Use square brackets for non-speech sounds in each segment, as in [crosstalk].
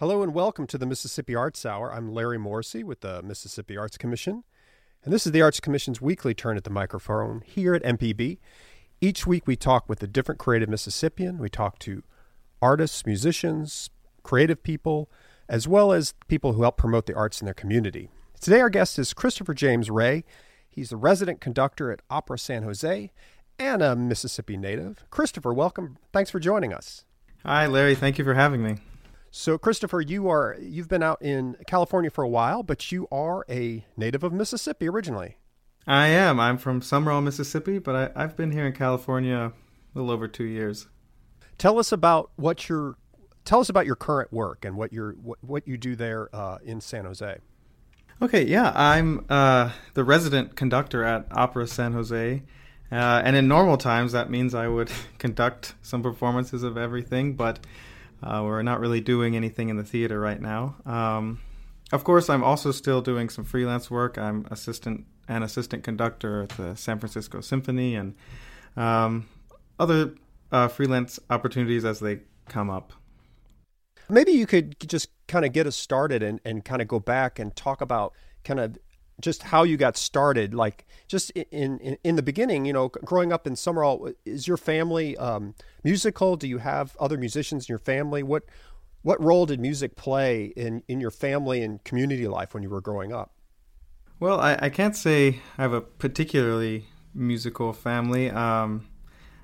Hello and welcome to the Mississippi Arts Hour. I'm Larry Morrissey with the Mississippi Arts Commission, and this is the Arts Commission's weekly turn at the microphone here at MPB. Each week we talk with a different creative Mississippian. We talk to artists, musicians, creative people, as well as people who help promote the arts in their community. Today, our guest is Christopher James Ray. He's the resident conductor at Opera San Jose and a Mississippi native. Christopher, welcome. Thanks for joining us. Hi, Larry. Thank you for having me. So, Christopher, you are you've been out in California for a while, but you are a native of Mississippi originally. I am. I'm from Sumrall, Mississippi, but I, have been here in California a little over two years. Tell us about what your tell us about your current work and what you what, what you do there uh, in San Jose. Okay, yeah, I'm uh, the resident conductor at Opera San Jose, uh, and in normal times that means I would [laughs] conduct some performances of everything, but uh, we're not really doing anything in the theater right now. Um, of course, I'm also still doing some freelance work. I'm assistant and assistant conductor at the San Francisco Symphony and um, other uh, freelance opportunities as they come up. Maybe you could just kind of get us started and, and kind of go back and talk about kind of just how you got started. Like just in, in, in the beginning, you know, growing up in Sumrall, is your family um, musical? Do you have other musicians in your family? What what role did music play in, in your family and community life when you were growing up? Well, I, I can't say I have a particularly musical family. Um,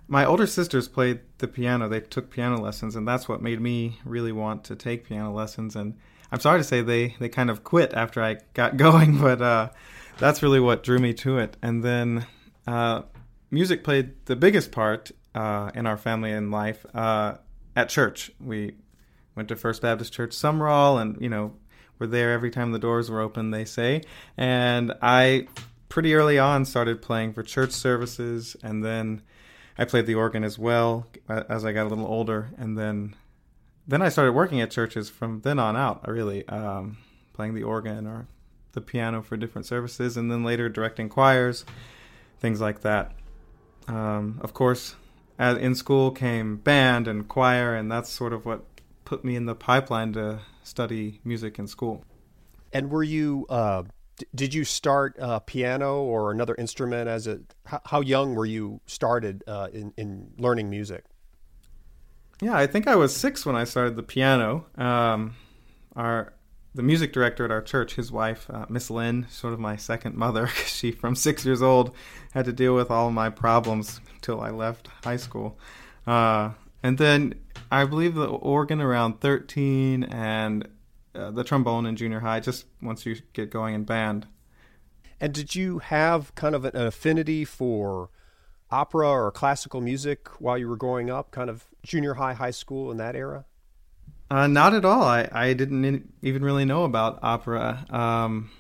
my older sisters played the piano. They took piano lessons, and that's what made me really want to take piano lessons. And I'm sorry to say they, they kind of quit after I got [laughs] going, but uh, that's really what drew me to it. And then uh, music played the biggest part uh, in our family and life uh, at church. We went to First Baptist Church Sumrall, and you know we were there every time the doors were open. They say, and I pretty early on started playing for church services, and then I played the organ as well as I got a little older, and then then I started working at churches from then on out. Really, um, playing the organ or the piano for different services, and then later directing choirs, things like that. Um, of course, in school came band and choir, and that's sort of what put me in the pipeline to study music in school. And were you uh, did you start uh, piano or another instrument as a how young were you started uh, in in learning music yeah i think i was six when i started the piano um, our the music director at our church his wife uh, miss lynn sort of my second mother [laughs] she from six years old had to deal with all my problems until i left high school uh, and then i believe the organ around 13 and uh, the trombone in junior high, just once you get going in band. And did you have kind of an affinity for opera or classical music while you were growing up, kind of junior high, high school in that era? Uh, not at all. I, I didn't even really know about opera. Um,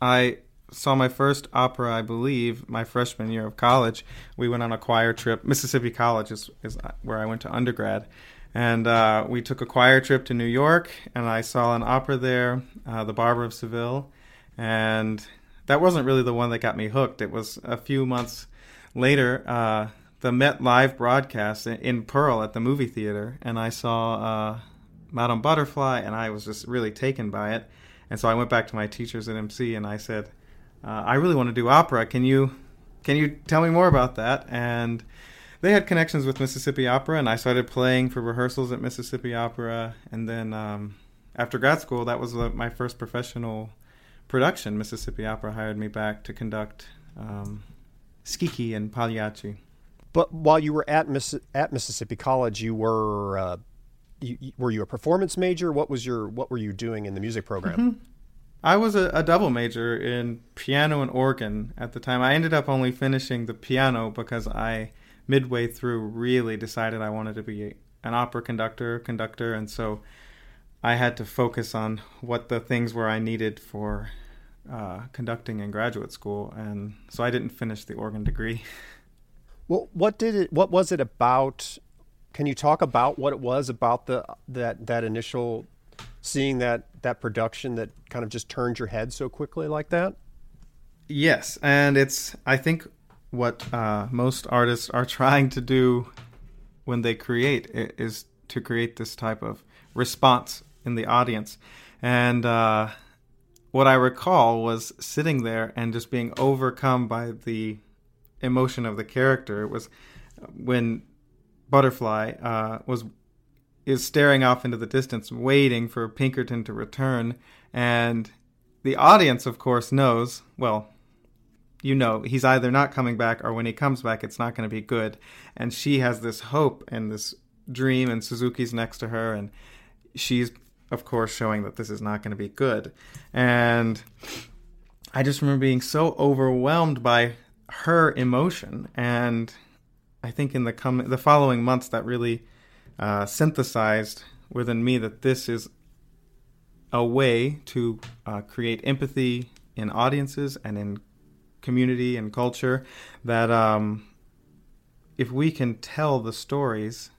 I saw my first opera, I believe, my freshman year of college. We went on a choir trip. Mississippi College is, is where I went to undergrad. And uh, we took a choir trip to New York, and I saw an opera there, uh, The Barber of Seville. And that wasn't really the one that got me hooked. It was a few months later, uh, the Met Live broadcast in Pearl at the movie theater, and I saw uh, Madame Butterfly, and I was just really taken by it. And so I went back to my teachers at MC, and I said, uh, "I really want to do opera. Can you, can you tell me more about that?" And they had connections with Mississippi Opera, and I started playing for rehearsals at Mississippi Opera. And then um, after grad school, that was uh, my first professional production. Mississippi Opera hired me back to conduct um, Schicchi and Pagliacci. But while you were at Miss- at Mississippi College, you were uh, you, were you a performance major? What was your what were you doing in the music program? Mm-hmm. I was a, a, double major in piano and organ at the time. I ended up only finishing the piano because I midway through really decided I wanted to be an opera conductor, conductor, and so I had to focus on what the things were I needed for uh, conducting in graduate school, and so I didn't finish the organ degree. [laughs] Well, what did it? What was it about? Can you talk about what it was about the that that initial seeing that that production that kind of just turned your head so quickly like that? Yes, and it's I think what uh, most artists are [laughs] trying to do when they create is to create this type of response in the audience, and uh, what I recall was sitting there and just being overcome by the emotion of the character. It was when Butterfly uh, was is staring off into the distance, waiting for Pinkerton to return, and the audience, of course, knows. Well, you know, he's either not coming back, or when he comes back, it's not going to be good. And she has this hope and this dream, and Suzuki's next to her, and she's of course, showing that this is not going to be good. And I just remember being so overwhelmed by her emotion, and I think in the com- the following months that really uh, synthesized within me that this is a way to uh, create empathy in audiences and in community and culture. That um, if we can tell the stories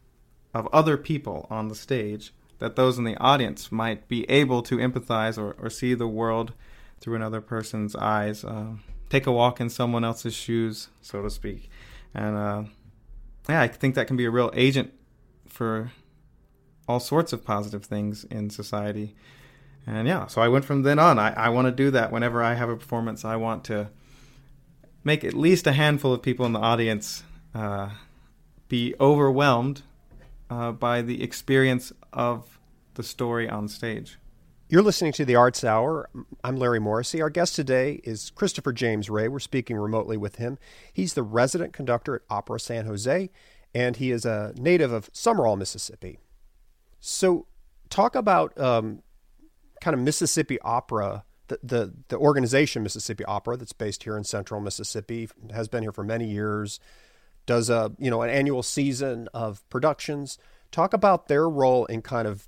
of other people on the stage that those in the audience might be able to empathize or, or see the world through another person's eyes, uh, take a walk in someone else's shoes, so to speak. And uh, yeah, I think that can be a real agent for all sorts of positive things in society. And yeah, so I went from then on. I, I want to do that whenever I have a performance. I want to make at least a handful of people in the audience uh, be overwhelmed uh, by the experience of the story on stage. You're listening to the Arts Hour. I'm Larry Morrissey. Our guest today is Christopher James Ray. We're speaking remotely with him. He's the resident conductor at Opera San Jose, and he is a native of Sumrall, Mississippi. So, talk about um, kind of Mississippi Opera, the, the, the organization Mississippi Opera that's based here in Central Mississippi, has been here for many years, does a you know an annual season of productions. Talk about their role in kind of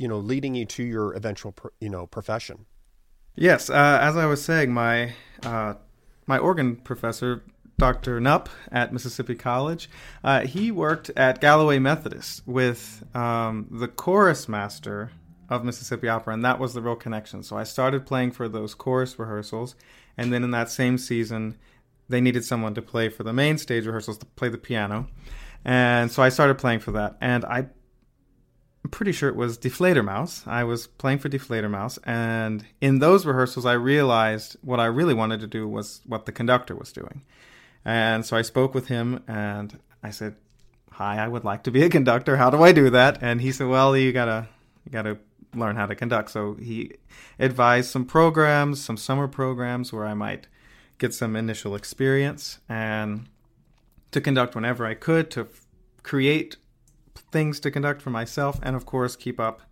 you know leading you to your eventual you know profession. Yes, uh, as I was saying, my uh, my organ professor, Dr. Nupp at Mississippi College, uh, he worked at Galloway Methodist with um, the chorus master of Mississippi Opera, and that was the real connection. So I started playing for those chorus rehearsals, and then in that same season, they needed someone to play for the main stage rehearsals to play the piano. And so I started playing for that. And I, I'm pretty sure it was Die Fledermaus. I was playing for Die Fledermaus, And in those rehearsals, I realized what I really wanted to do was what the conductor was doing. And so I spoke with him and I said, Hi, I would like to be a conductor. How do I do that? And he said, Well, you gotta, you gotta learn how to conduct. So he advised some programs, some summer programs where I might get some initial experience and to conduct whenever I could, to create things to conduct for myself, and of course, keep up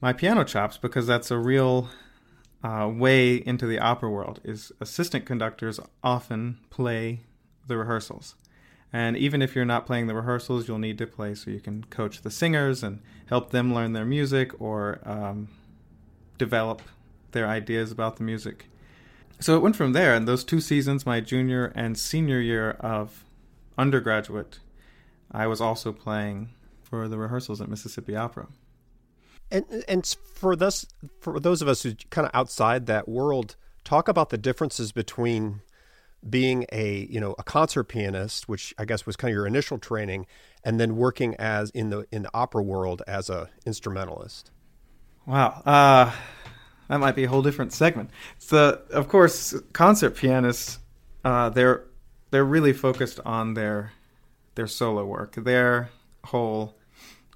my piano chops because that's a real uh, way into the opera world. Is assistant conductors often play the rehearsals. And even if you're not playing the rehearsals, you'll need to play so you can coach the singers and help them learn their music or um, develop their ideas about the music so it went from there, and those two seasons, my junior and senior year of undergraduate, I was also playing for the rehearsals at Mississippi Opera. And and for this, for those of us who kind of outside that world, talk about the differences between being a you know a concert pianist, which I guess was kind of your initial training, and then working as in the in the opera world as a instrumentalist. Wow. Uh, that might be a whole different segment. So, of course, concert pianists, uh, they're they're really focused on their their solo work, their whole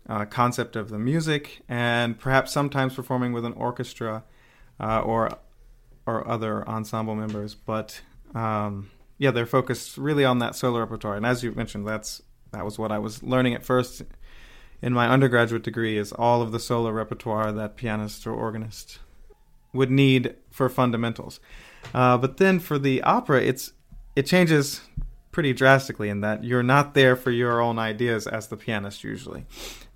uh, concept of the music, and perhaps sometimes performing with an orchestra uh, or or other ensemble members. But um, yeah, they're focused really on that solo repertoire. And as you mentioned, that's that was what I was learning at first in my undergraduate degree is all of the solo repertoire that pianists or organists would need for fundamentals. Uh, but then for the opera, it's it changes pretty drastically in that you're not there for your own ideas as the pianist usually.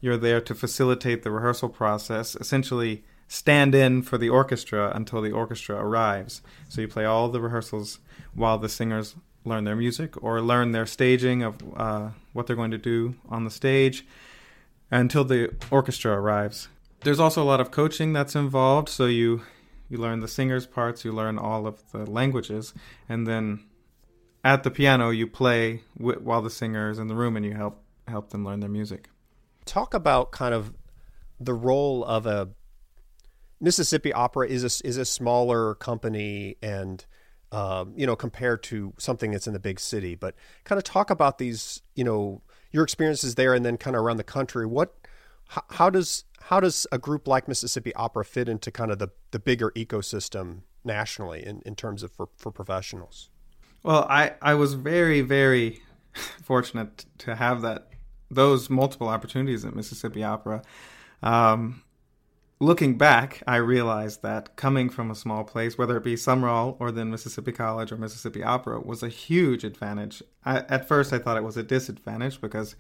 you're there to facilitate the rehearsal process, essentially stand in for the orchestra until the orchestra arrives. So you play all the rehearsals while the singers learn their music or learn their staging of uh, what they're going to do on the stage until the orchestra arrives. There's also a lot of coaching that's involved, so you you learn the singers' parts, you learn all of the languages, and then at the piano you play w- while the singer is in the room and you help help them learn their music. Talk about kind of the role of a Mississippi Opera is a, is a smaller company and um, you know compared to something that's in the big city, but kind of talk about these you know your experiences there and then kind of around the country. What how, how does how does a group like Mississippi Opera fit into kind of the, the bigger ecosystem nationally in, in terms of for, for professionals? Well, I, I was very, very [laughs] fortunate to have that those multiple opportunities at Mississippi Opera. Um, looking back, I realized that coming from a small place, whether it be Sumrall or then Mississippi College or Mississippi Opera, was a huge advantage. I, at first, I thought it was a disadvantage because,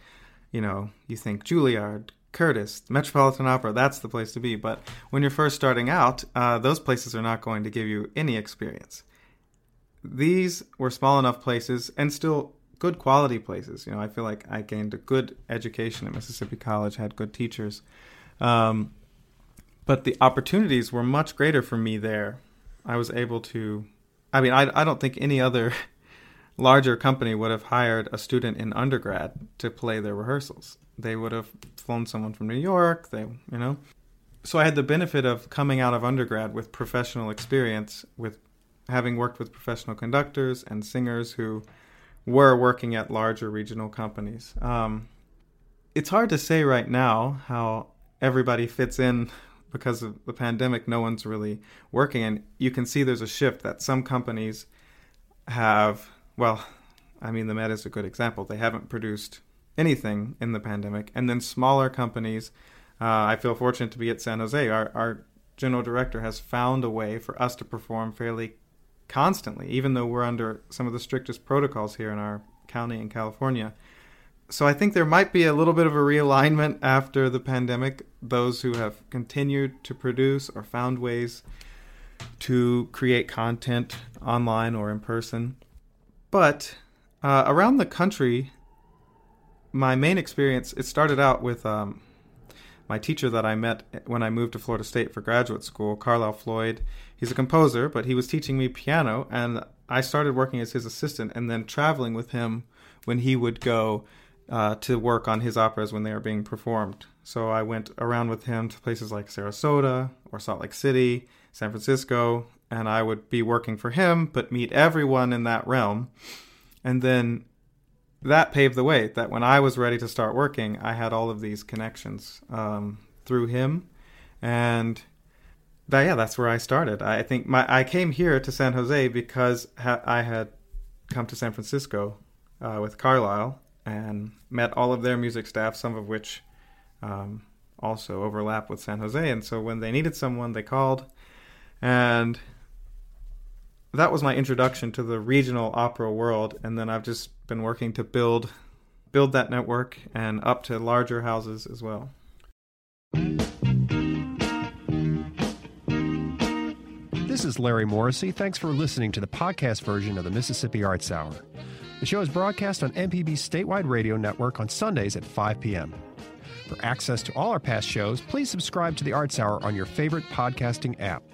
you know, you think Juilliard, Curtis, Metropolitan Opera, that's the place to be. But when you're first starting out, uh, those places are not going to give you any experience. These were small enough places and still good quality places. You know, I feel like I gained a good education at Mississippi College, had good teachers. Um, but the opportunities were much greater for me there. I was able to, I mean, I, I don't think any other [laughs] larger company would have hired a student in undergrad to play their rehearsals. They would have flown someone from New York, they, you know. So I had the benefit of coming out of undergrad with professional experience, with having worked with professional conductors and singers who were working at larger regional companies. Um, it's hard to say right now how everybody fits in [laughs] because of the pandemic. No one's really working, and you can see there's a shift that some companies have. Well, I mean, the Met is a good example. They haven't produced anything in the pandemic, and then smaller companies. Uh, I feel fortunate to be at San Jose. Our, our general director has found a way for us to perform fairly constantly, even though we're under some of the strictest protocols here in our county in California. So I think there might be a little bit of a realignment after the pandemic. Those who have continued to produce or found ways to create content online or in person. But uh, around the country, my main experience it started out with um, my teacher that I met when I moved to Florida State for graduate school, Carlisle Floyd. He's a composer, but he was teaching me piano, and I started working as his assistant and then traveling with him when he would go uh, to work on his operas when they were being performed. So I went around with him to places like Sarasota or Salt Lake City, San Francisco, and I would be working for him, but meet everyone in that realm. And then that paved the way that when I was ready to start working, I had all of these connections um, through him, and that, yeah, that's where I started. I think my I came here to San Jose because ha- I had come to San Francisco uh, with Carlisle and met all of their music staff, some of which um, also overlap with San Jose. And so when they needed someone, they called, and that was my introduction to the regional opera world. And then I've just been working to build build that network and up to larger houses as well. This is Larry Morrissey. Thanks for listening to the podcast version of the Mississippi Arts Hour. The show is broadcast on MPB's statewide radio network on Sundays at 5 p.m. For access to all our past shows, please subscribe to the Arts Hour on your favorite podcasting app.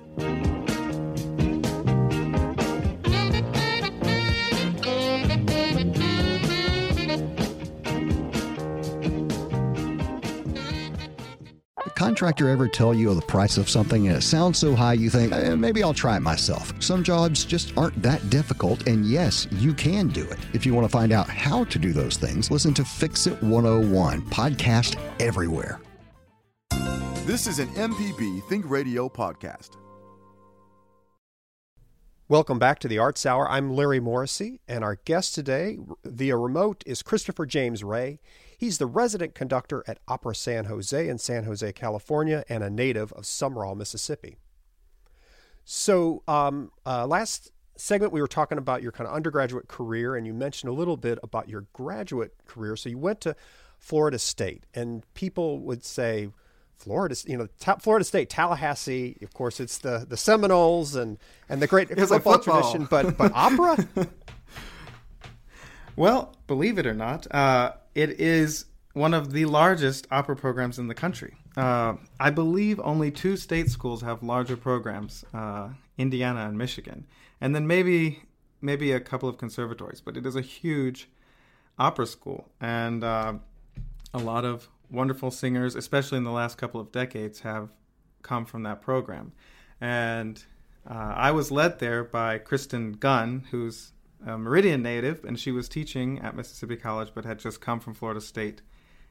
Contractor ever tell you the price of something and it sounds so high you think, eh, maybe I'll try it myself? Some jobs just aren't that difficult, and yes, you can do it. If you want to find out how to do those things, listen to Fix It 101, podcast everywhere. This is an MPB Think Radio podcast. Welcome back to the Arts Hour. I'm Larry Morrissey, and our guest today via remote is Christopher James Ray. He's the resident conductor at Opera San Jose in San Jose, California, and a native of Sumrall, Mississippi. So, um, uh, last segment, we were talking about your kind of undergraduate career, and you mentioned a little bit about your graduate career. So, you went to Florida State, and people would say, Florida, you know, ta- Florida State, Tallahassee. Of course, it's the the Seminoles and and the great football, like football. tradition. But but [laughs] opera, Well, believe it or not, uh, it is one of the largest opera programs in the country. Uh, I believe only two state schools have larger programs, uh, Indiana and Michigan, and then maybe maybe a couple of conservatories. But it is a huge opera school, and uh, a lot of wonderful singers, especially in the last couple of decades, have come from that program. And uh, I was led there by Kristen Gunn, who's a Meridian native, and she was teaching at Mississippi College, but had just come from Florida State.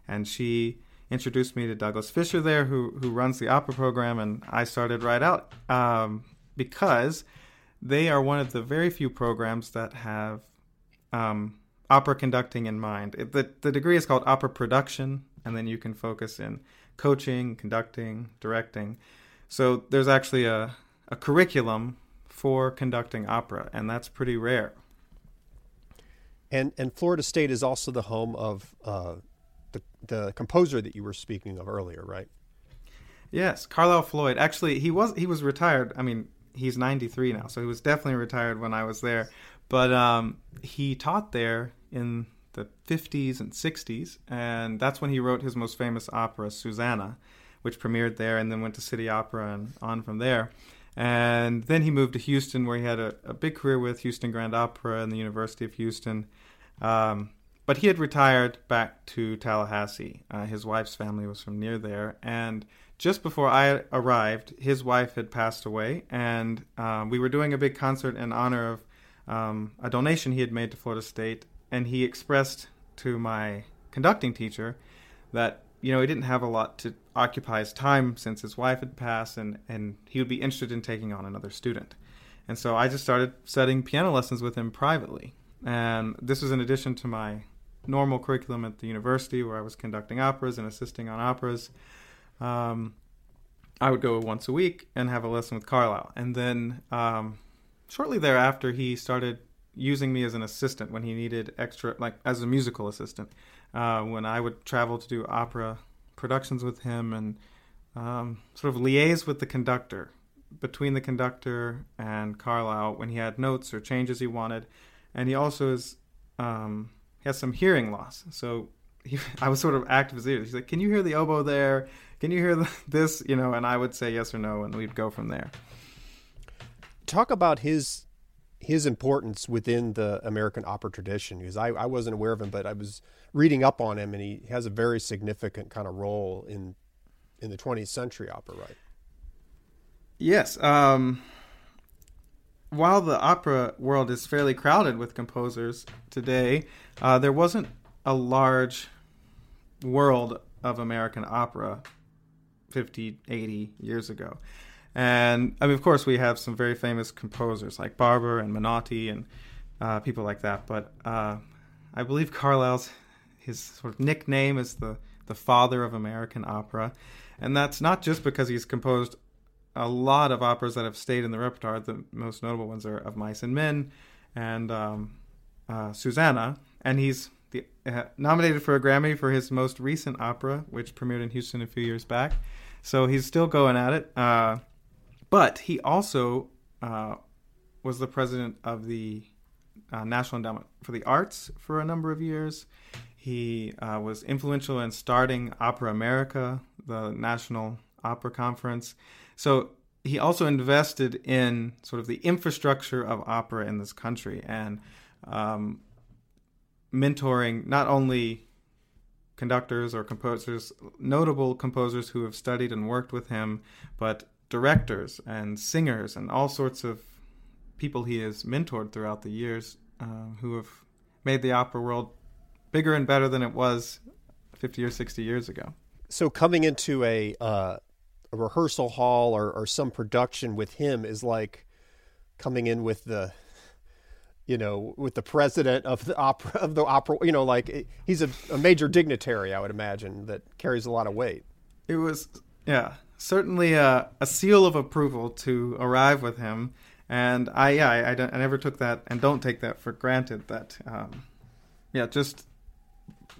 And she introduced me to Douglas Fisher there, who who runs the opera program, and I started right out um, because they are one of the very few programs that have um, opera conducting in mind. The the degree is called opera production, and then you can focus in coaching, conducting, directing. So there's actually a a curriculum for conducting opera, and that's pretty rare. and and Florida State is also the home of uh, the the composer that you were speaking of earlier, right? Yes, Carlisle Floyd. Actually, he was he was retired. I mean, he's 93 now, so he was definitely retired when I was there. But um, he taught there in the 50s and 60s, and that's when he wrote his most famous opera, Susanna, which premiered there, and then went to City Opera and on from there. And then he moved to Houston, where he had a, a big career with Houston Grand Opera and the University of Houston. Um, but he had retired back to Tallahassee. Uh, his wife's family was from near there, and just before I arrived, his wife had passed away, and um, we were doing a big concert in honor of um, a donation he had made to Florida State, and he expressed to my conducting teacher that you know he didn't have a lot to occupy his time since his wife had passed, and and he would be interested in taking on another student, and so I just started studying piano lessons with him privately, and this was in addition to my normal curriculum at the university where I was conducting operas and assisting on operas. Um, I would go once a week and have a lesson with Carlisle. And then um, shortly thereafter, he started using me as an assistant when he needed extra, like as a musical assistant. Uh, when I would travel to do opera productions with him and um, sort of liaise with the conductor, between the conductor and Carlisle when he had notes or changes he wanted. And he also is, um, he has some hearing loss. So he, [laughs] I was sort of active as ears. He's like, "Can you hear the oboe there? Can you hear [laughs] this?" You know, and I would say yes or no, and we'd go from there. Talk about his his importance within the American opera tradition because I, I wasn't aware of him, but I was reading up on him, and he has a very significant kind of role in in the 20th century opera, right? Yes. Um, while the opera world is fairly crowded with composers today, uh, there wasn't a large world of American opera 50, 80 years ago. And I mean, of course, we have some very famous composers like Barber and Menotti and uh, people like that. But uh, I believe Carlisle's his sort of nickname is the the father of American opera, and that's not just because he's composed a lot of operas that have stayed in the repertoire. The most notable ones are Of Mice and Men and um, uh, Susanna, and he's the, uh, nominated for a Grammy for his most recent opera, which premiered in Houston a few years back. So he's still going at it. But he also uh, was the president of the uh, National Endowment for the Arts for a number of years. He uh, was influential in starting Opera America, the national opera conference. So he also invested in sort of the infrastructure of opera in this country and um, mentoring not only conductors or composers, notable composers who have studied and worked with him, but directors and singers and all sorts of people he has mentored throughout the years uh, who have made the opera world bigger and better than it was 50 or 60 years ago. So coming into a uh, a rehearsal hall or, or some production with him is like coming in with the you know with the president of the opera of the opera you know like he's a, a major dignitary i would imagine that carries a lot of weight It was, yeah, certainly a, a seal of approval to arrive with him. And I, yeah, I, I, don't, I never took that and don't take that for granted that, um, yeah, just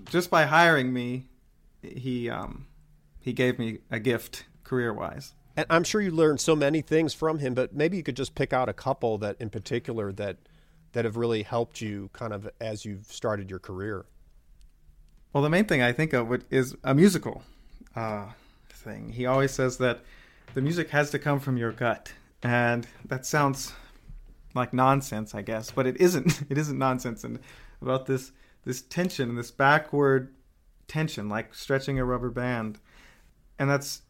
just by hiring me, he um, he gave me a gift career wise. And I'm sure you learned so many things from him, but maybe you could just pick out a couple that, in particular, that that have really helped you kind of as you've started your career. Well, the main thing I think of is a musical uh, thing. He always says that the music has to come from your gut, and that sounds like nonsense, I guess, but it isn't. [laughs] It isn't nonsense. And about this this tension, this backward tension, like stretching a rubber band, and that's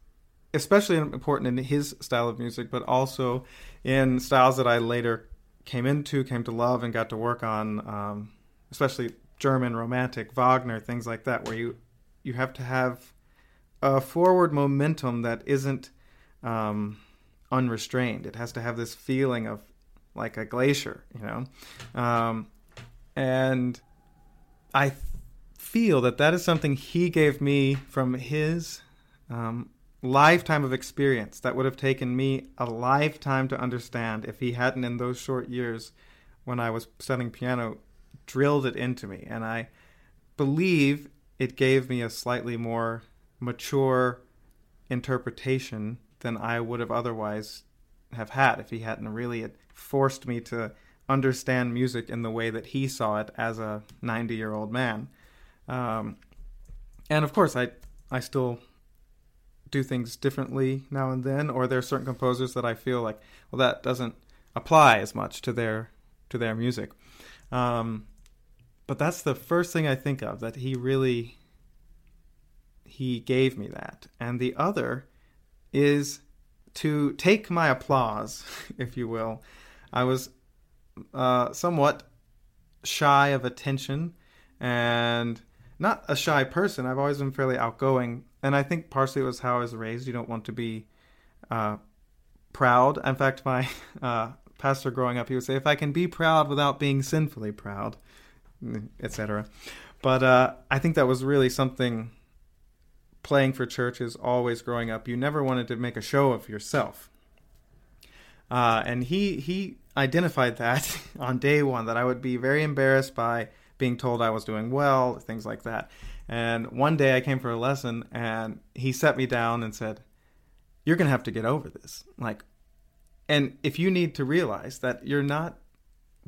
especially important in his style of music, but also in styles that I later came into, came to love, and got to work on, um, especially German romantic, Wagner, things like that, where you you have to have a forward momentum that isn't um, unrestrained. It has to have this feeling of like a glacier, you know, um, and I feel that that is something he gave me from his um, lifetime of experience that would have taken me a lifetime to understand if he hadn't in those short years when I was studying piano drilled it into me and I believe it gave me a slightly more mature interpretation than I would have otherwise have had if he hadn't really forced me to understand music in the way that he saw it as a 90 year old man. Um, and of course, I I still do things differently now and then, or there are certain composers that I feel like, well, that doesn't apply as much to their to their music. Um, but that's the first thing I think of that he really he gave me that, and the other is to take my applause, [laughs] if you will. I was uh, somewhat shy of attention and not a shy person. I've always been fairly outgoing, and I think partially it was how I was raised. You don't want to be uh, proud. In fact, my [laughs] uh, pastor growing up, he would say, "If I can be proud without being sinfully proud, [laughs] etc." But uh, I think that was really something. Playing for churches, always growing up, you never wanted to make a show of yourself. Uh, and he he identified that [laughs] on day one that I would be very embarrassed by being told I was doing well, things like that. And one day I came for a lesson and he set me down and said, You're going to have to get over this. Like, and if you need to realize that you're not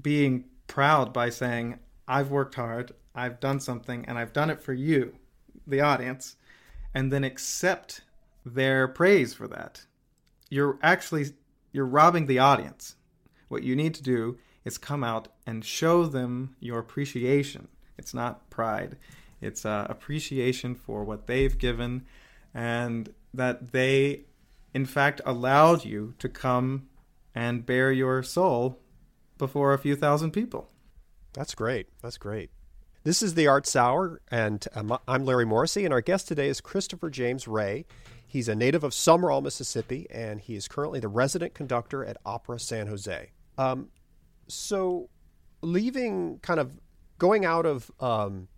being proud by saying, I've worked hard, I've done something, and I've done it for you, the audience, and then accept their praise for that, you're actually you're robbing the audience. What you need to do is come out and show them your appreciation. It's not pride, it's uh, appreciation for what they've given and that they, in fact, allowed you to come and bare your soul before a few thousand people. That's great. That's great. This is the Arts Hour, and um, I'm Larry Morrissey, and our guest today is Christopher James Ray. He's a native of Sumrall, Mississippi, and he is currently the resident conductor at Opera San Jose. Um, so leaving kind of going out of um,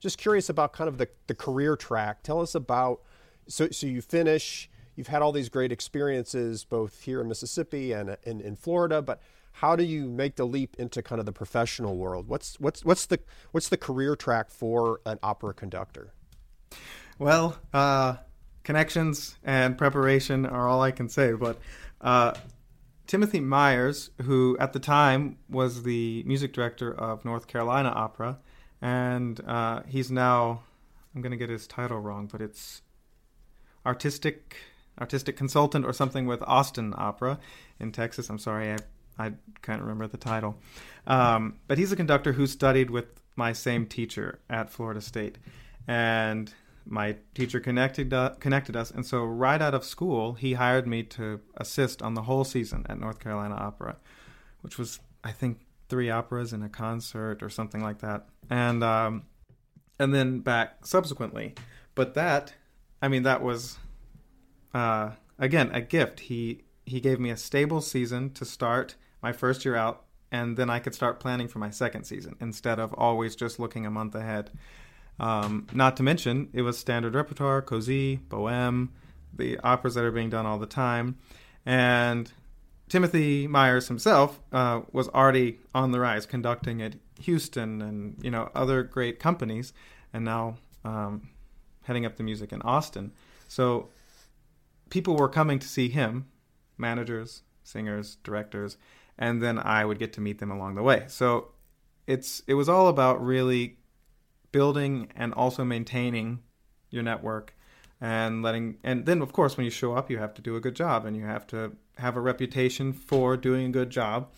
just curious about kind of the, the career track tell us about so so you finish you've had all these great experiences both here in mississippi and in, in florida but how do you make the leap into kind of the professional world what's what's what's the what's the career track for an opera conductor well uh, connections and preparation are all i can say but uh, Timothy Myers, who at the time was the music director of North Carolina Opera, and uh, he's now I'm going to get his title wrong, but it's artistic artistic consultant or something with Austin Opera in Texas. I'm sorry, I I can't remember the title, um, but he's a conductor who studied with my same teacher at Florida State, and my teacher connected uh, connected us, and so right out of school, he hired me to assist on the whole season at North Carolina Opera, which was I think three operas and a concert or something like that, and um, and then back subsequently. But that, I mean, that was uh, again a gift. He he gave me a stable season to start my first year out, and then I could start planning for my second season instead of always just looking a month ahead. Um, not to mention, it was standard repertoire, Così, Bohème, the operas that are being done all the time. And Timothy Myers himself uh, was already on the rise, conducting at Houston and you know other great companies. and now um, heading up the music in Austin. So people were coming to see him, managers, singers, directors, and then I would get to meet them along the way. So it's it was all about really building and also maintaining your network and letting and then of course when you show up you have to do a good job and you have to have a reputation for doing a good job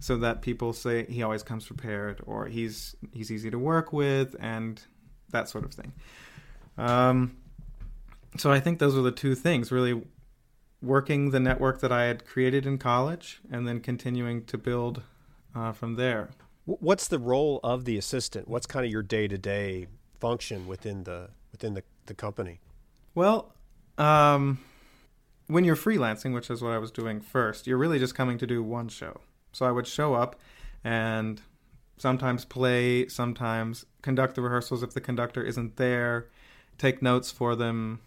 so that people say he always comes prepared or he's he's easy to work with and that sort of thing um, so i think those are the two things really working the network that i had created in college and then continuing to build uh, from there What's the role of the assistant? What's kind of your day to day function within the within the, the company? Well, um, when you're freelancing, which is what I was doing first, you're really just coming to do one show. So I would show up and sometimes play, sometimes conduct the rehearsals if the conductor isn't there, take notes for them,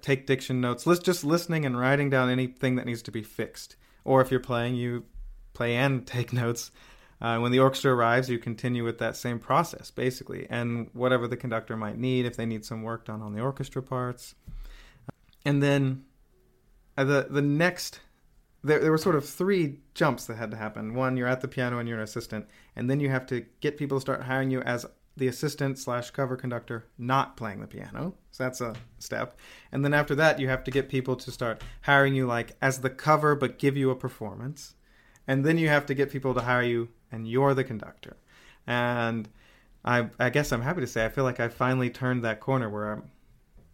take diction notes, list just listening and writing down anything that needs to be fixed. Or if you're playing, you play and [laughs] take notes uh, when the orchestra arrives, you continue with that same process, basically, and whatever the conductor might need, if they need some work done on the orchestra parts. And then uh, the the next, there, there were sort of three jumps that had to happen. One, you're at the piano and you're an assistant, and then you have to get people to start hiring you as the assistant slash cover conductor not playing the piano. So that's a step. And then after that, you have to get people to start hiring you like as the cover, but give you a performance. And then you have to get people to hire you and you're the conductor. And I, I guess I'm happy to say I feel like I finally turned that corner where I'm,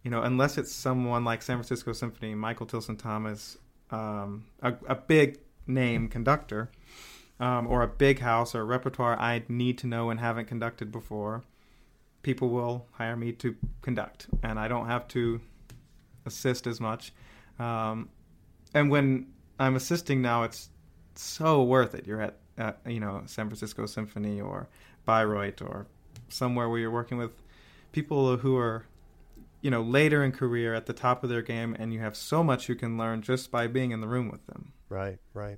you know, unless it's someone like San Francisco Symphony, Michael Tilson Thomas, um, a, a, big name conductor, um, or a big house or a repertoire I need to know and haven't conducted before, people will hire me to conduct, and I don't have to assist as much. Um, and when I'm assisting now, it's so worth it. You're at at you know San Francisco Symphony or Bayreuth or somewhere where you're working with people who are you know later in career at the top of their game and you have so much you can learn just by being in the room with them right right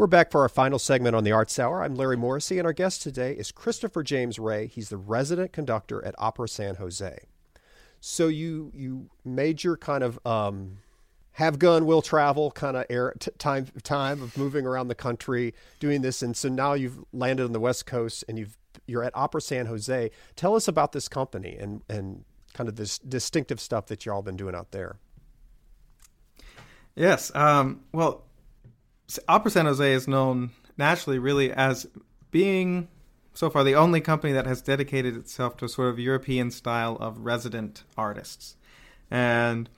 We're back for our final segment on the Arts Hour. I'm Larry Morrissey, and our guest today is Christopher James Ray. He's the resident conductor at Opera San Jose. So you you made your kind of um, have gun will travel kind of air t- time time of moving around the country doing this and so now you've landed on the west coast and you've you're at opera san jose tell us about this company and and kind of this distinctive stuff that y'all been doing out there yes um, well opera san jose is known naturally really as being so far the only company that has dedicated itself to a sort of european style of resident artists and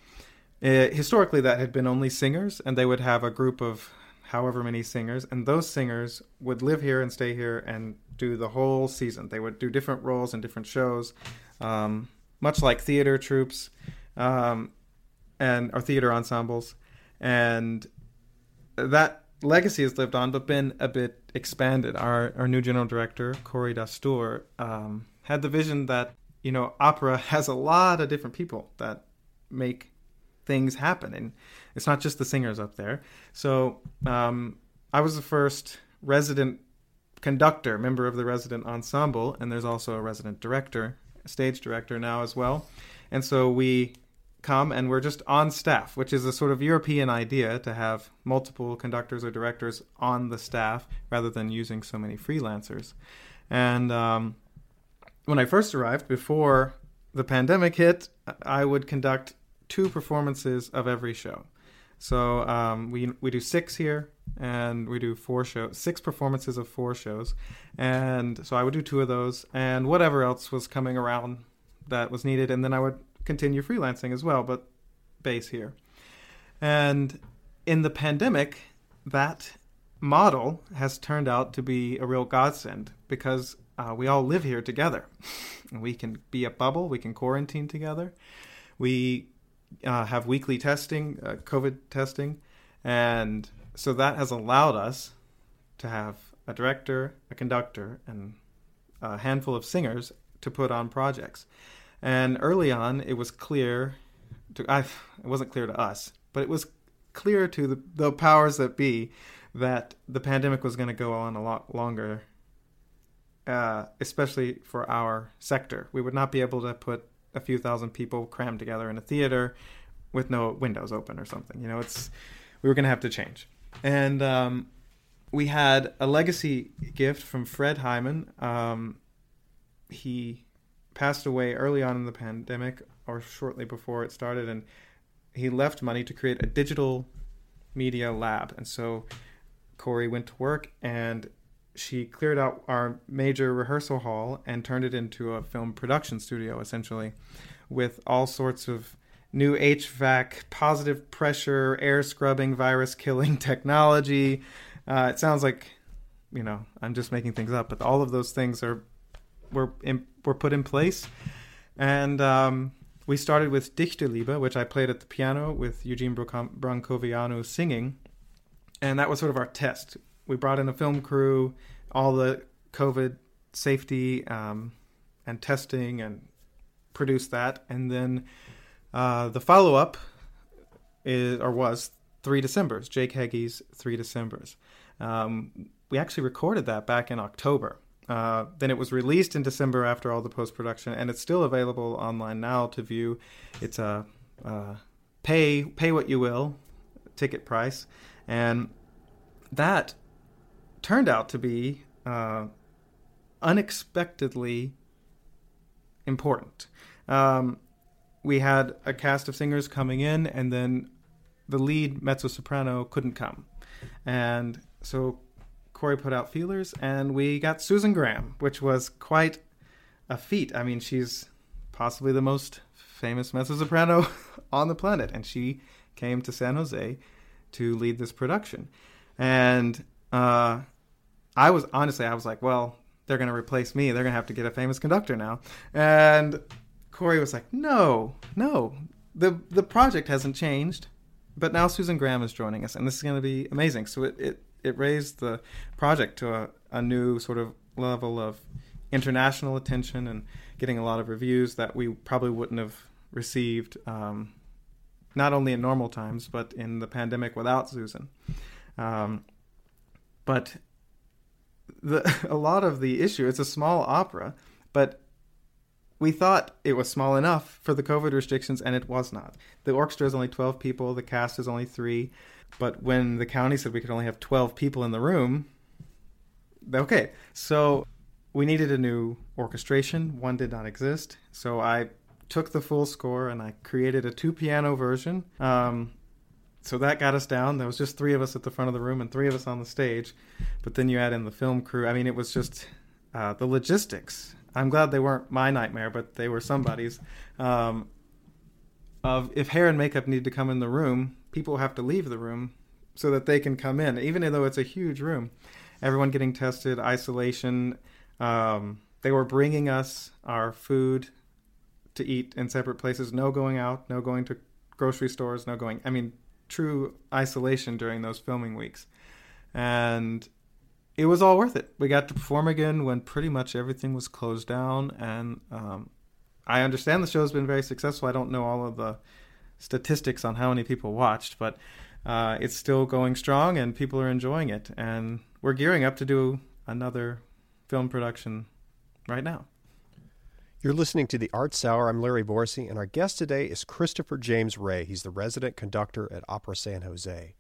uh, historically, that had been only singers, and they would have a group of however many singers, and those singers would live here and stay here and do the whole season. They would do different roles in different shows, um, much like theater troupes um, and or theater ensembles, and that legacy has lived on, but been a bit expanded. Our our new general director, Khori Dastoor, um, had the vision that you know opera [laughs] has a lot of different people that make things happen. And it's not just the singers up there. So um, i was the first resident conductor member of the resident ensemble and there's also a resident director stage director now as well. And so we come and we're just on staff which is a sort of european idea to have multiple conductors or directors on the staff rather than using so many freelancers. And um, when i first arrived before the pandemic hit i would conduct two performances of every show. So um, we we do six here, and we do four shows, six performances of four shows, and so I would do two of those, and whatever else was coming around that was needed, and then I would continue freelancing as well, but base here. And in the pandemic, that model has turned out to be a real godsend because uh, we all live here together. [laughs] we can be a bubble, we can quarantine together. We uh, have weekly testing, uh, COVID testing, and so that has allowed us to have a director, a conductor, and a handful of singers to put on projects. And early on, it was clear to I, it wasn't clear to us, but it was clear to the, the powers that be that the pandemic was going to go on a lot longer, uh, especially for our sector. We would not be able to put a few thousand people crammed together in a theater with no windows open or something. You know, it's we were going to have to change, and um, we had a legacy gift from Fred Heiman. Um, he passed away early on in the pandemic or shortly before it started, and he left money to create a digital media lab. And so Khori went to work and she cleared out our major rehearsal hall and turned it into a film production studio, essentially, with all sorts of new HVAC, positive pressure, air scrubbing, virus killing [laughs] technology. Uh, it sounds like, you know, I'm just making things up, but all of those things are were in, were put in place, and um, we started with Dichterliebe, which I played at the piano with Eugene Brancoveanu singing, and that was sort of our test. We brought in a film crew, all the COVID safety um, and testing, and produced that, and then uh, the follow up is or was three Decembers, Jake Heggie's Three Decembers. Um, we actually recorded that back in October. Uh, then it was released in December after all the post production, and it's still available online now to view. It's a uh, pay pay what you will ticket price, and that turned out to be uh, unexpectedly important. Um, we had a cast of singers coming in, and then the lead mezzo soprano couldn't come, and so Khori put out feelers, and we got Susan Graham, which was quite a feat. I mean, she's possibly the most famous mezzo soprano [laughs] on the planet, and she came to San Jose to lead this production. And uh, I was honestly, I was like, well, they're going to replace me. They're going to have to get a famous conductor now. And Khori was like, no, no, the the project hasn't changed, but now Susan Graham is joining us, and this is going to be amazing. So it, it it raised the project to a, a new sort of level of international attention and getting a lot of reviews that we probably wouldn't have received um, not only in normal times but in the pandemic without Susan. Um, but the, [laughs] a lot of the issue it's a small opera, but we thought it was small enough for the COVID restrictions, and it was not. The orchestra is only 12 people, the cast is only three. But when the county said we could only have 12 people in the room, okay. So we needed a new orchestration. One did not exist. So I took the full score and I created a two piano version. Um, so that got us down. There was just three of us at the front of the room and three of us on the stage. But then you add in the film crew. I mean, it was just uh, the logistics. I'm glad they weren't my nightmare, but they were somebody's. Um, of if hair and makeup need to come in the room, people have to leave the room so that they can come in, even though it's a huge room. Everyone getting tested, isolation. Um, they were bringing us our food to eat in separate places. No going out, no going to grocery stores, no going. I mean, true isolation during those filming weeks. And it was all worth it. We got to perform again when pretty much everything was closed down. And um, I understand the show has been very successful. I don't know all of the statistics on how many people watched, but uh, it's still going strong and people are enjoying it. And we're gearing up to do another film production right now. You're listening to the Arts Hour. I'm Larry Morrisey, and our guest today is Christopher James Ray. He's the resident conductor at Opera San Jose.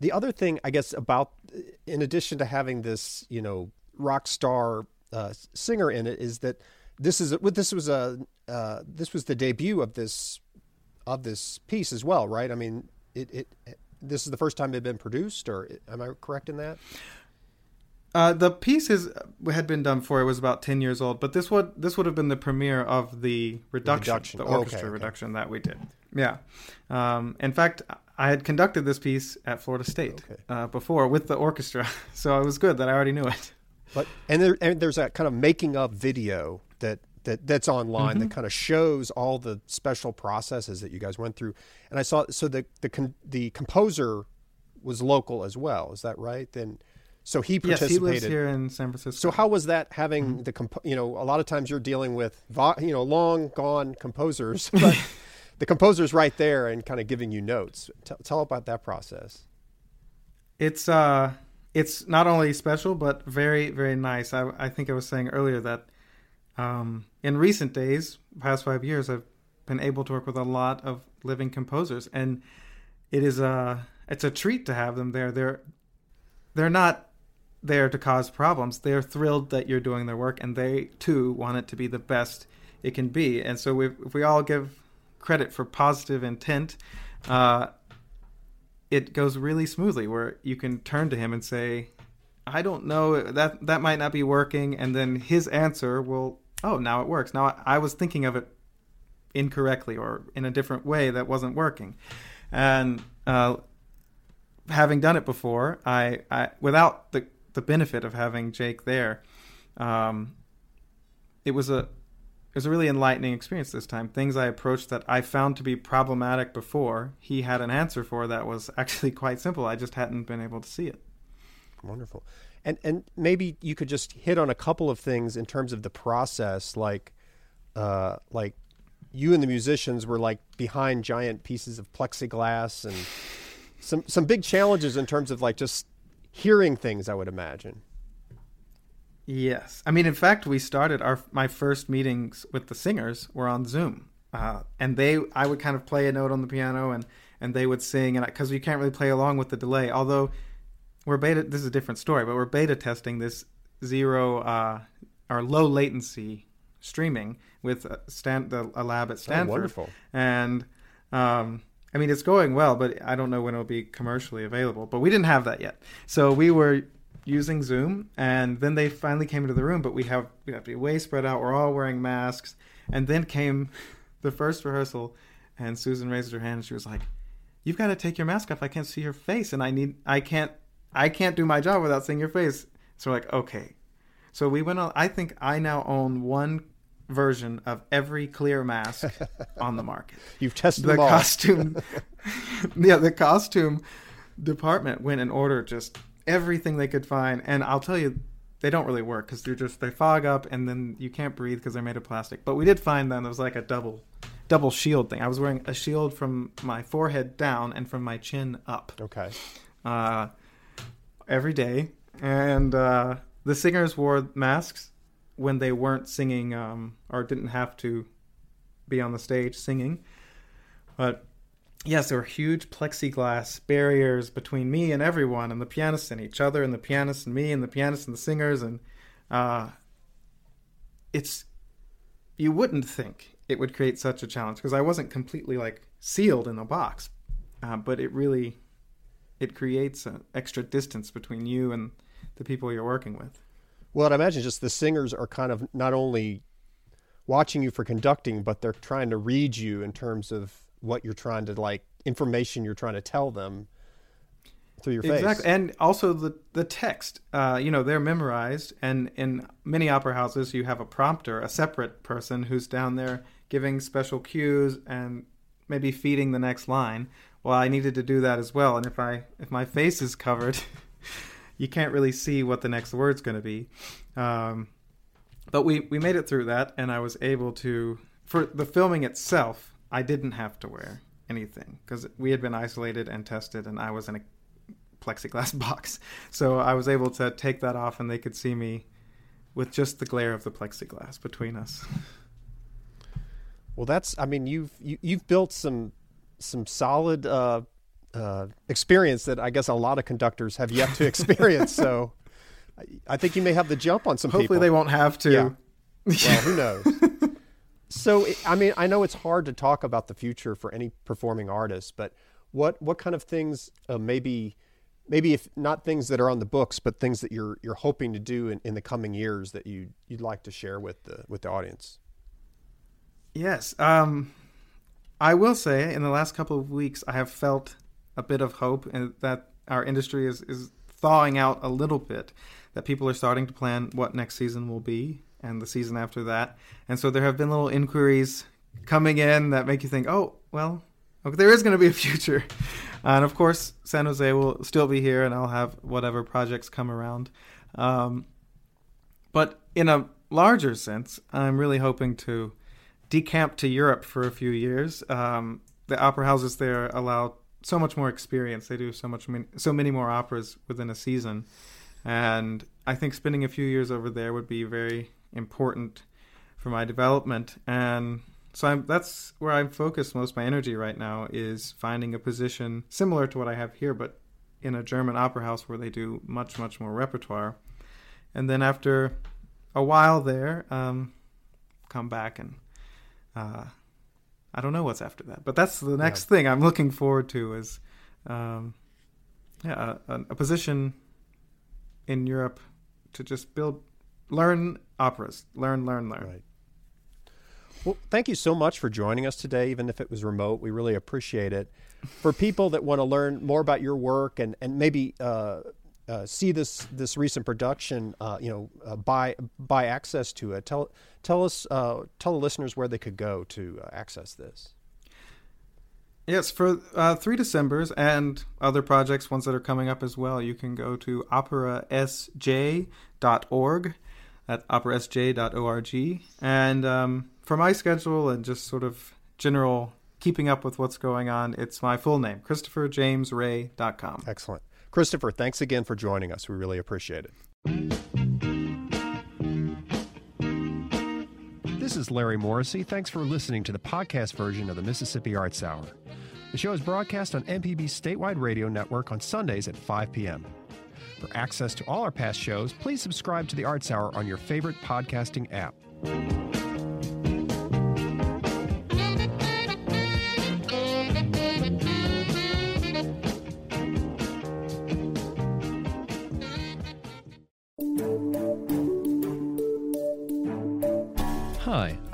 The other thing, I guess, about in addition to having this, you know, rock star uh, singer in it, is that this is this was a uh, this was the debut of this of this piece as well, right? I mean, it, it this is the first time it had been produced, or am I correct in that? Uh, the piece is had been done before; it was about ten years old. But this would this would have been the premiere of the reduction, the, reduction. the orchestra okay, okay. reduction that we did. Yeah. Um, in fact, I had conducted this piece at Florida State Okay. uh, before with the orchestra, [laughs] so it was good that I already knew it. But and there and there's that kind of making up video that that that's online that kind of shows all the special processes that you guys went through. And I saw so the the con, the composer was local as well. Is that right? Then so he participated. Yes, he lives here in San Francisco. So how was that having the comp- you know a lot of times you're dealing with vo- you know long gone composers, [laughs] but [laughs] the composer's right there and kind of giving you notes. Tell, tell about that process. it's uh it's not only special but very very nice i i think i was saying earlier that um in recent days past five years i've been able to work with a lot of living composers and it is a it's a treat to have them there. They're they're not there to cause problems. They're thrilled that you're doing their work and they too want it to be the best it can be. And so if we all give credit for positive intent uh it goes really smoothly where you can turn to him and say i don't know that that might not be working and then his answer will oh now it works now i, I was thinking of it incorrectly or in a different way that wasn't working and uh, having done it before i, I without the, the benefit of having jake there um, it was a it was a really enlightening experience this time. Things I approached that I found to be problematic before, he had an answer for that was [laughs] actually quite simple. I just hadn't been able to see it. Wonderful. And and maybe you could just hit on a couple of things in terms of the process, like uh, like you and the musicians were like behind giant pieces of plexiglass and some some big challenges in terms of like just hearing things. I would imagine. Yes, I mean, in fact, we started our my first meetings with the singers were on Zoom, uh, and they I would kind of play a note on the piano and and they would sing, and because you can't really play along with the delay, although we're beta. This is a different story, but we're beta testing this zero uh, or low latency streaming with a, Stan, the, a lab at Stanford. Oh, wonderful. And um, I mean, it's going well, but I don't know when it'll be commercially available. But we didn't have that yet, so we were using Zoom, and then they finally came into the room. But we have we have to be way spread out. We're all wearing masks, and then came [laughs] the first rehearsal, and Susan raised her hand and she was like, "You've got to take your mask off. I can't see your face, and I need I can't I can't do my job without seeing your face." So we're like, "Okay." So we went on. I think I now own one version of every clear mask [laughs] on the market You've tested the costume [laughs] [laughs] yeah the costume department went and ordered just everything they could find and i'll tell you they don't really work because they're just they fog up and then you can't breathe because they're made of plastic but we did find them there was like a double double shield thing i was wearing a shield from my forehead down and from my chin up Okay. uh, every day, and uh, the singers wore masks when they weren't singing um, or didn't have to be on the stage singing. But yes, there were huge plexiglass barriers between me and everyone, and the pianist and each other, and the pianist and me, and the pianist and the singers, and uh, it's you wouldn't think it would create such a challenge because I wasn't completely like sealed in a box, uh, but it really it creates an extra distance between you and the people you're working with. Well, I'd imagine just the singers are kind of not only watching you for conducting, but they're trying to read you in terms of what you're trying to like information you're trying to tell them through your face. Exactly, and also the the text. Uh, you know, they're memorized, and in many opera houses, you have a prompter, a separate person who's down there giving special cues and maybe feeding the next line. Well, I needed to do that as well, and if I if my face is covered, [laughs] you can't really see what the next word's going to be. Um, but we we made it through that, and I was able to for the filming itself. I didn't have to wear anything because we had been isolated and tested, and I was in a plexiglass [laughs] box. So I was able to take that off and they could see me with just the glare of the plexiglass between us. Well, that's. I mean, you've you, you've built some some solid uh, uh, experience that I guess a lot of conductors have yet to [laughs] experience. so, I, I think you may have the jump on some Hopefully people. they won't have to. Yeah. [laughs] Well, who knows? so, I mean, I know it's hard to talk about the future for any performing artist, but what what kind of things uh, maybe maybe if not things that are on the books, but things that you're you're hoping to do in, in the coming years that you you'd like to share with the with the audience. Yes. Um, I will say in the last couple of weeks, I have felt a bit of hope that our industry is, is thawing out a little bit, that people are starting to plan what next season will be and the season after that. And so there have been little inquiries coming in that make you think, oh, well, okay, there is going to be a future. [laughs] And of course, San Jose will still be here, and I'll have whatever projects come around. Um, but in a larger sense, I'm really hoping to decamp to Europe for a few years. Um, the opera houses there allow so much more experience. They do so much, so many more operas within a season, and I think spending a few years over there would be very important for my development. And so I'm, that's where I'm focused most my energy right now is finding a position similar to what I have here, but in a German opera house where they do much, much more repertoire. And then after a while there, um, come back and uh, I don't know what's after that. But that's the next yeah. thing I'm looking forward to is um, yeah, a, a position in Europe to just build, learn operas, learn, learn, learn. Right. Well, thank you so much for joining us today, even if it was remote. We really appreciate it. For people that want to learn more about your work and and maybe uh, uh, see this this recent production, uh, you know, uh, buy buy access to it. Tell tell us uh, tell the listeners where they could go to uh, access this. Yes, for uh, three Decembers and other projects, ones that are coming up as well, you can go to operasj.org at operasj.org. And um, for my schedule and just sort of general keeping up with what's going on, it's my full name, ChristopherJamesRay.com. Excellent. Christopher, thanks again for joining us. We really appreciate it. This is Larry Morrisey. Thanks for listening to the podcast version of the Mississippi Arts Hour. The show is broadcast on MPB's statewide radio network on Sundays at 5 p.m. For access to all our past shows, please subscribe to the Arts Hour on your favorite podcasting app.